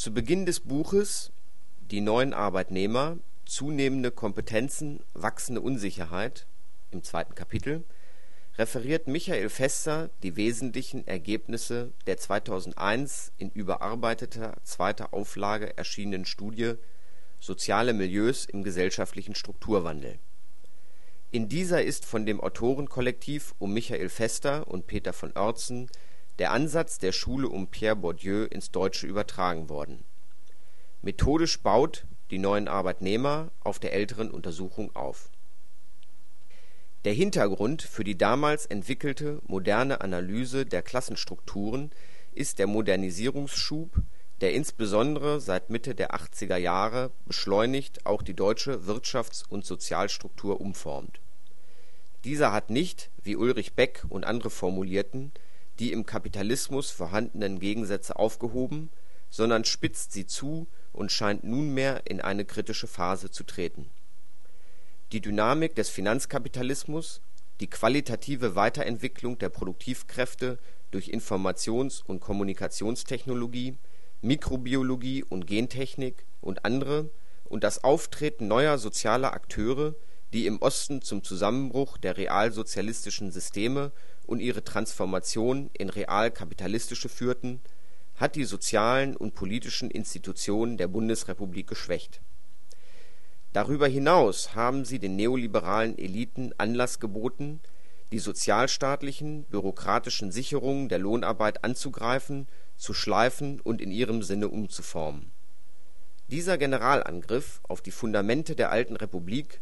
Zu Beginn des Buches Die neuen Arbeitnehmer – Zunehmende Kompetenzen, wachsende Unsicherheit im zweiten Kapitel referiert Michael Fester die wesentlichen Ergebnisse der 2001 in überarbeiteter zweiter Auflage erschienenen Studie Soziale Milieus im gesellschaftlichen Strukturwandel. In dieser ist von dem Autorenkollektiv um Michael Fester und Peter von Oertzen der Ansatz der Schule um Pierre Bourdieu ins Deutsche übertragen worden. Methodisch baut Die neuen Arbeitnehmer auf der älteren Untersuchung auf der Hintergrund für die damals entwickelte moderne Analyse der Klassenstrukturen ist der Modernisierungsschub, der insbesondere seit Mitte der 80er Jahre beschleunigt auch die deutsche Wirtschafts - und Sozialstruktur umformt. Dieser hat nicht, wie Ulrich Beck und andere formulierten, die im Kapitalismus vorhandenen Gegensätze aufgehoben, sondern spitzt sie zu und scheint nunmehr in eine kritische Phase zu treten. Die Dynamik des Finanzkapitalismus, die qualitative Weiterentwicklung der Produktivkräfte durch Informations und Kommunikationstechnologie, Mikrobiologie und Gentechnik und andere und das Auftreten neuer sozialer Akteure, die im Osten zum Zusammenbruch der realsozialistischen Systeme und ihre Transformation in real-kapitalistische führten, hat die sozialen und politischen Institutionen der Bundesrepublik geschwächt Darüber hinaus haben sie den neoliberalen Eliten Anlass geboten, die sozialstaatlichen, bürokratischen Sicherungen der Lohnarbeit anzugreifen, zu schleifen und in ihrem Sinne umzuformen. Dieser Generalangriff auf die Fundamente der alten Republik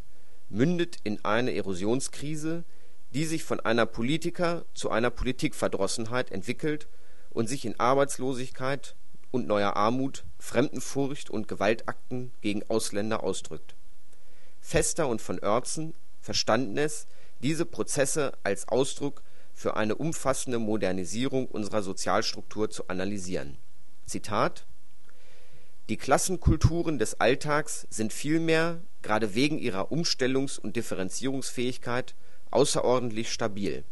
mündet in eine Erosionskrise, die sich von einer Politiker - zu einer Politikverdrossenheit entwickelt und sich in Arbeitslosigkeit und neuer Armut, Fremdenfurcht und Gewaltakten gegen Ausländer ausdrückt Fester und von Oertzen verstanden es, diese Prozesse als Ausdruck für eine umfassende Modernisierung unserer Sozialstruktur zu analysieren. Zitat Die Klassenkulturen des Alltags sind vielmehr, gerade wegen ihrer Umstellungs und Differenzierungsfähigkeit, außerordentlich stabil.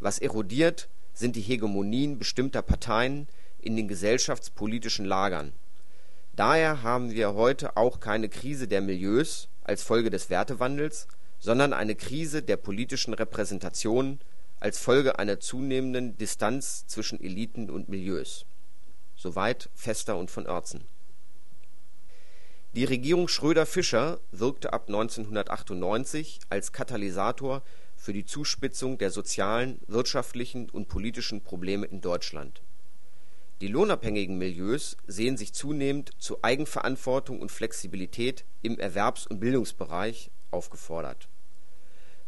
Was erodiert, sind die Hegemonien bestimmter Parteien in den gesellschaftspolitischen Lagern. Daher haben wir heute auch keine Krise der Milieus als Folge des Wertewandels, sondern eine Krise der politischen Repräsentation als Folge einer zunehmenden Distanz zwischen Eliten und Milieus. Soweit Fester und von Oertzen. Die Regierung Schröder-Fischer wirkte ab 1998 als Katalysator für die Zuspitzung der sozialen, wirtschaftlichen und politischen Probleme in Deutschland die lohnabhängigen Milieus sehen sich zunehmend zu Eigenverantwortung und Flexibilität im Erwerbs und Bildungsbereich aufgefordert.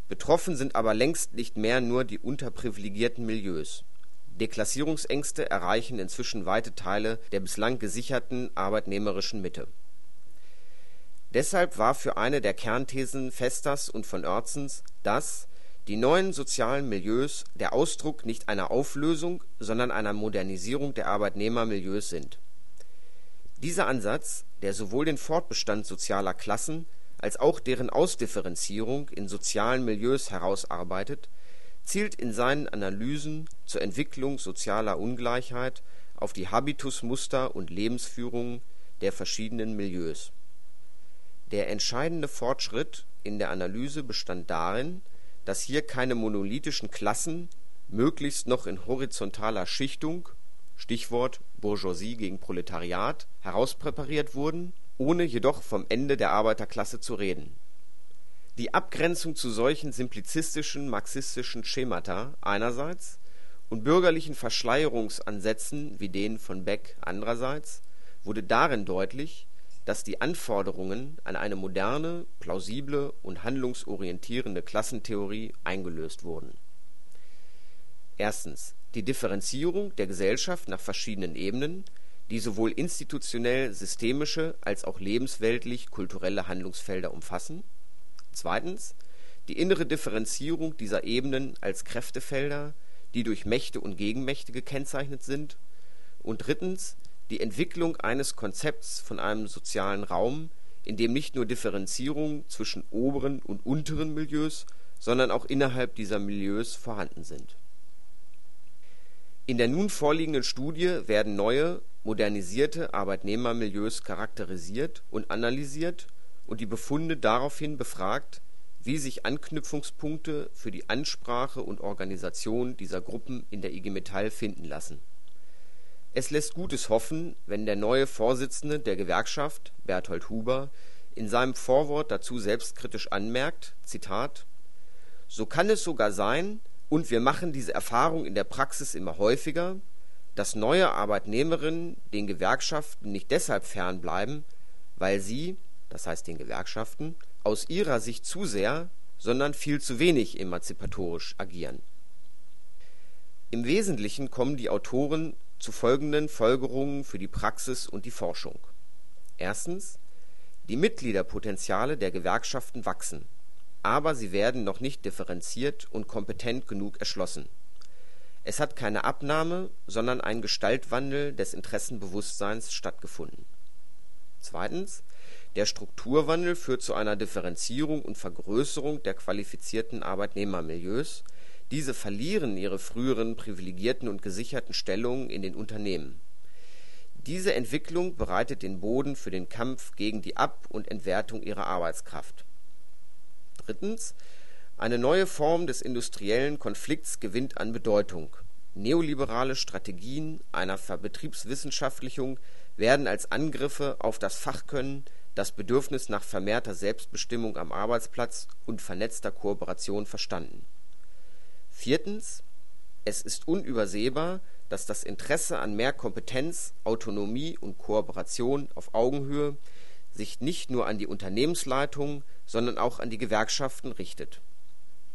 Betroffen sind aber längst nicht mehr nur die unterprivilegierten Milieus. Deklassierungsängste erreichen inzwischen weite Teile der bislang gesicherten arbeitnehmerischen Mitte. Deshalb war für eine der Kernthesen Festers und von Oertzens das die neuen sozialen Milieus der Ausdruck nicht einer Auflösung, sondern einer Modernisierung der Arbeitnehmermilieus sind. Dieser Ansatz, der sowohl den Fortbestand sozialer Klassen als auch deren Ausdifferenzierung in sozialen Milieus herausarbeitet, zielt in seinen Analysen zur Entwicklung sozialer Ungleichheit auf die Habitusmuster und Lebensführungen der verschiedenen Milieus. Der entscheidende Fortschritt in der Analyse bestand darin dass hier keine monolithischen Klassen, möglichst noch in horizontaler Schichtung (Stichwort Bourgeoisie gegen Proletariat) herauspräpariert wurden, ohne jedoch vom Ende der Arbeiterklasse zu reden. Die Abgrenzung zu solchen simplizistischen marxistischen Schemata einerseits und bürgerlichen Verschleierungsansätzen wie denen von Beck andererseits wurde darin deutlich dass die Anforderungen an eine moderne, plausible und handlungsorientierende Klassentheorie eingelöst wurden. Erstens die Differenzierung der Gesellschaft nach verschiedenen Ebenen, die sowohl institutionell systemische als auch lebensweltlich-kulturelle Handlungsfelder umfassen. Die innere Differenzierung dieser Ebenen als Kräftefelder, die durch Mächte und Gegenmächte gekennzeichnet sind. Und drittens die Entwicklung eines Konzepts von einem sozialen Raum, in dem nicht nur Differenzierungen zwischen oberen und unteren Milieus, sondern auch innerhalb dieser Milieus vorhanden sind. In der nun vorliegenden Studie werden neue, modernisierte Arbeitnehmermilieus charakterisiert und analysiert und die Befunde daraufhin befragt, wie sich Anknüpfungspunkte für die Ansprache und Organisation dieser Gruppen in der IG Metall finden lassen. Es lässt Gutes hoffen, wenn der neue Vorsitzende der Gewerkschaft, Berthold Huber, in seinem Vorwort dazu selbstkritisch anmerkt: „ Zitat, So kann es sogar sein, und wir machen diese Erfahrung in der Praxis immer häufiger, dass neue Arbeitnehmerinnen den Gewerkschaften nicht deshalb fernbleiben, weil sie (das heißt den Gewerkschaften) aus ihrer Sicht zu sehr, sondern viel zu wenig emanzipatorisch agieren. Im Wesentlichen kommen die Autoren zu folgenden Folgerungen für die Praxis und die Forschung: Erstens, Die Mitgliederpotenziale der Gewerkschaften wachsen, aber sie werden noch nicht differenziert und kompetent genug erschlossen. Es hat keine Abnahme, sondern ein Gestaltwandel des Interessenbewusstseins stattgefunden. Zweitens der Strukturwandel führt zu einer Differenzierung und Vergrößerung der qualifizierten Arbeitnehmermilieus, diese verlieren ihre früheren privilegierten und gesicherten Stellungen in den Unternehmen. Diese Entwicklung bereitet den Boden für den Kampf gegen die Ab und Entwertung ihrer Arbeitskraft. Drittens Eine neue Form des industriellen Konflikts gewinnt an Bedeutung. Neoliberale Strategien einer Verbetriebswissenschaftlichung werden als Angriffe auf das Fachkönnen das Bedürfnis nach vermehrter Selbstbestimmung am Arbeitsplatz und vernetzter Kooperation verstanden. Viertens Es ist unübersehbar, dass das Interesse an mehr Kompetenz, Autonomie und Kooperation auf Augenhöhe sich nicht nur an die Unternehmensleitung, sondern auch an die Gewerkschaften richtet.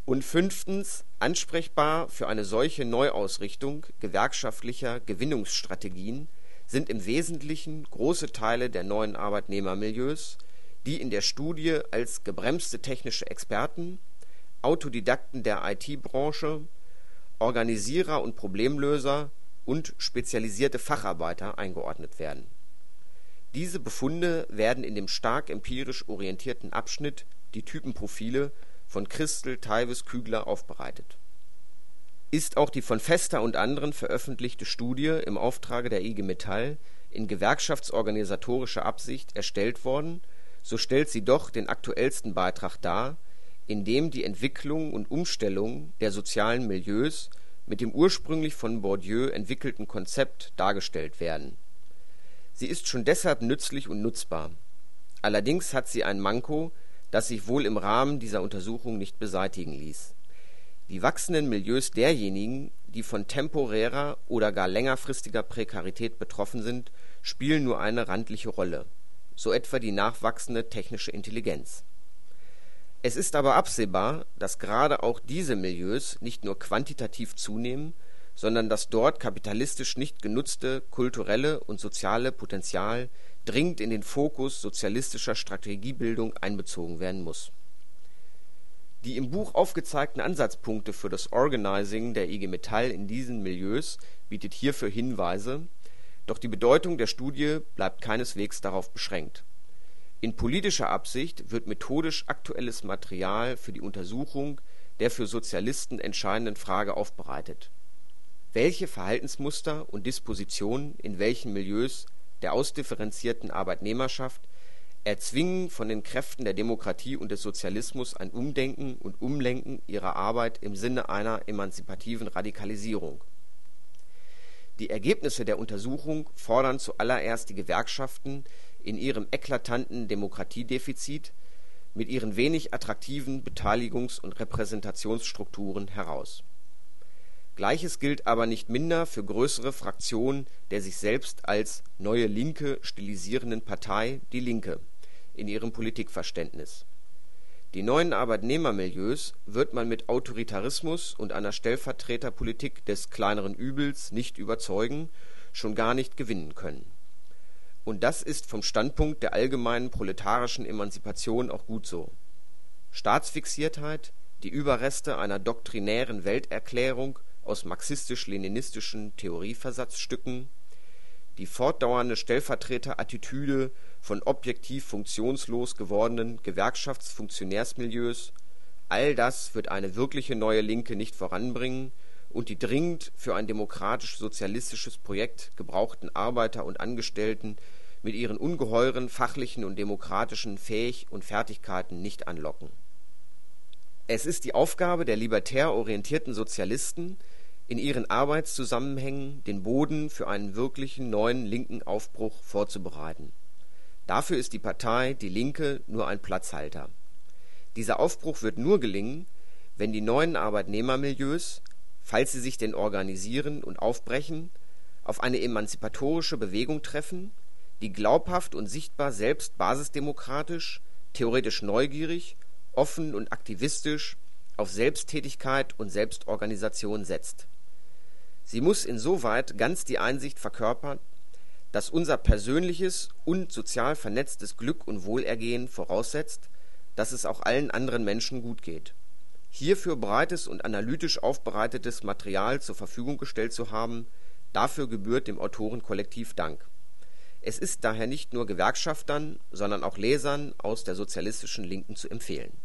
Und fünftens Ansprechbar für eine solche Neuausrichtung gewerkschaftlicher Gewinnungsstrategien sind im Wesentlichen große Teile der neuen Arbeitnehmermilieus, die in der Studie als gebremste technische Experten, Autodidakten der IT-Branche, Organisierer und Problemlöser und spezialisierte Facharbeiter eingeordnet werden. Diese Befunde werden in dem stark empirisch orientierten Abschnitt Die Typenprofile von Christel Teiwes-Kügler aufbereitet ist auch die von Vesta und anderen veröffentlichte Studie im Auftrage der IG Metall in gewerkschaftsorganisatorischer Absicht erstellt worden, so stellt sie doch den aktuellsten Beitrag dar, in dem die Entwicklung und Umstellung der sozialen Milieus mit dem ursprünglich von Bourdieu entwickelten Konzept dargestellt werden. Sie ist schon deshalb nützlich und nutzbar. Allerdings hat sie ein Manko, das sich wohl im Rahmen dieser Untersuchung nicht beseitigen ließ die wachsenden Milieus derjenigen, die von temporärer oder gar längerfristiger Prekarität betroffen sind, spielen nur eine randliche Rolle, so etwa die nachwachsende technische Intelligenz. Es ist aber absehbar, dass gerade auch diese Milieus nicht nur quantitativ zunehmen, sondern das dort kapitalistisch nicht genutzte kulturelle und soziale Potenzial dringend in den Fokus sozialistischer Strategiebildung einbezogen werden muss die im Buch aufgezeigten Ansatzpunkte für das Organizing der IG Metall in diesen Milieus bietet hierfür Hinweise, doch die Bedeutung der Studie bleibt keineswegs darauf beschränkt. In politischer Absicht wird methodisch aktuelles Material für die Untersuchung der für Sozialisten entscheidenden Frage aufbereitet: Welche Verhaltensmuster und Dispositionen in welchen Milieus der ausdifferenzierten Arbeitnehmerschaft erzwingen von den Kräften der Demokratie und des Sozialismus ein Umdenken und Umlenken ihrer Arbeit im Sinne einer emanzipativen Radikalisierung. Die Ergebnisse der Untersuchung fordern zuallererst die Gewerkschaften in ihrem eklatanten Demokratiedefizit mit ihren wenig attraktiven Beteiligungs und Repräsentationsstrukturen heraus. Gleiches gilt aber nicht minder für größere Fraktionen der sich selbst als „ Neue Linke “stilisierenden Partei Die Linke in ihrem Politikverständnis. Die neuen Arbeitnehmermilieus wird man mit Autoritarismus und einer Stellvertreterpolitik des „ kleineren Übels “nicht überzeugen, schon gar nicht gewinnen können. Und das ist vom Standpunkt der allgemeinen proletarischen Emanzipation auch gut so. Staatsfixiertheit, die Überreste einer doktrinären Welterklärung aus marxistisch-leninistischen Theorieversatzstücken, die fortdauernde Stellvertreterattitüde von objektiv funktionslos gewordenen Gewerkschaftsfunktionärsmilieus, all das wird eine wirkliche Neue Linke nicht voranbringen, und die dringend für ein demokratisch-sozialistisches Projekt gebrauchten Arbeiter und Angestellten mit ihren ungeheuren fachlichen und demokratischen Fähig und Fertigkeiten nicht anlocken. Es ist die Aufgabe der libertär orientierten Sozialisten, in ihren Arbeitszusammenhängen den Boden für einen wirklichen neuen linken Aufbruch vorzubereiten. Dafür ist die Partei Die Linke nur ein Platzhalter. Dieser Aufbruch wird nur gelingen, wenn die neuen Arbeitnehmermilieus, falls sie sich denn organisieren und aufbrechen, auf eine emanzipatorische Bewegung treffen, die glaubhaft und sichtbar selbst basisdemokratisch, theoretisch neugierig, offen und aktivistisch auf Selbsttätigkeit und Selbstorganisation setzt. Sie muss insoweit ganz die Einsicht verkörpern, dass unser persönliches und sozial vernetztes Glück und Wohlergehen voraussetzt, dass es auch allen anderen Menschen gut geht. Hierfür breites und analytisch aufbereitetes Material zur Verfügung gestellt zu haben, dafür gebührt dem Autorenkollektiv Dank. Es ist daher nicht nur Gewerkschaftern, sondern auch Lesern aus der sozialistischen Linken zu empfehlen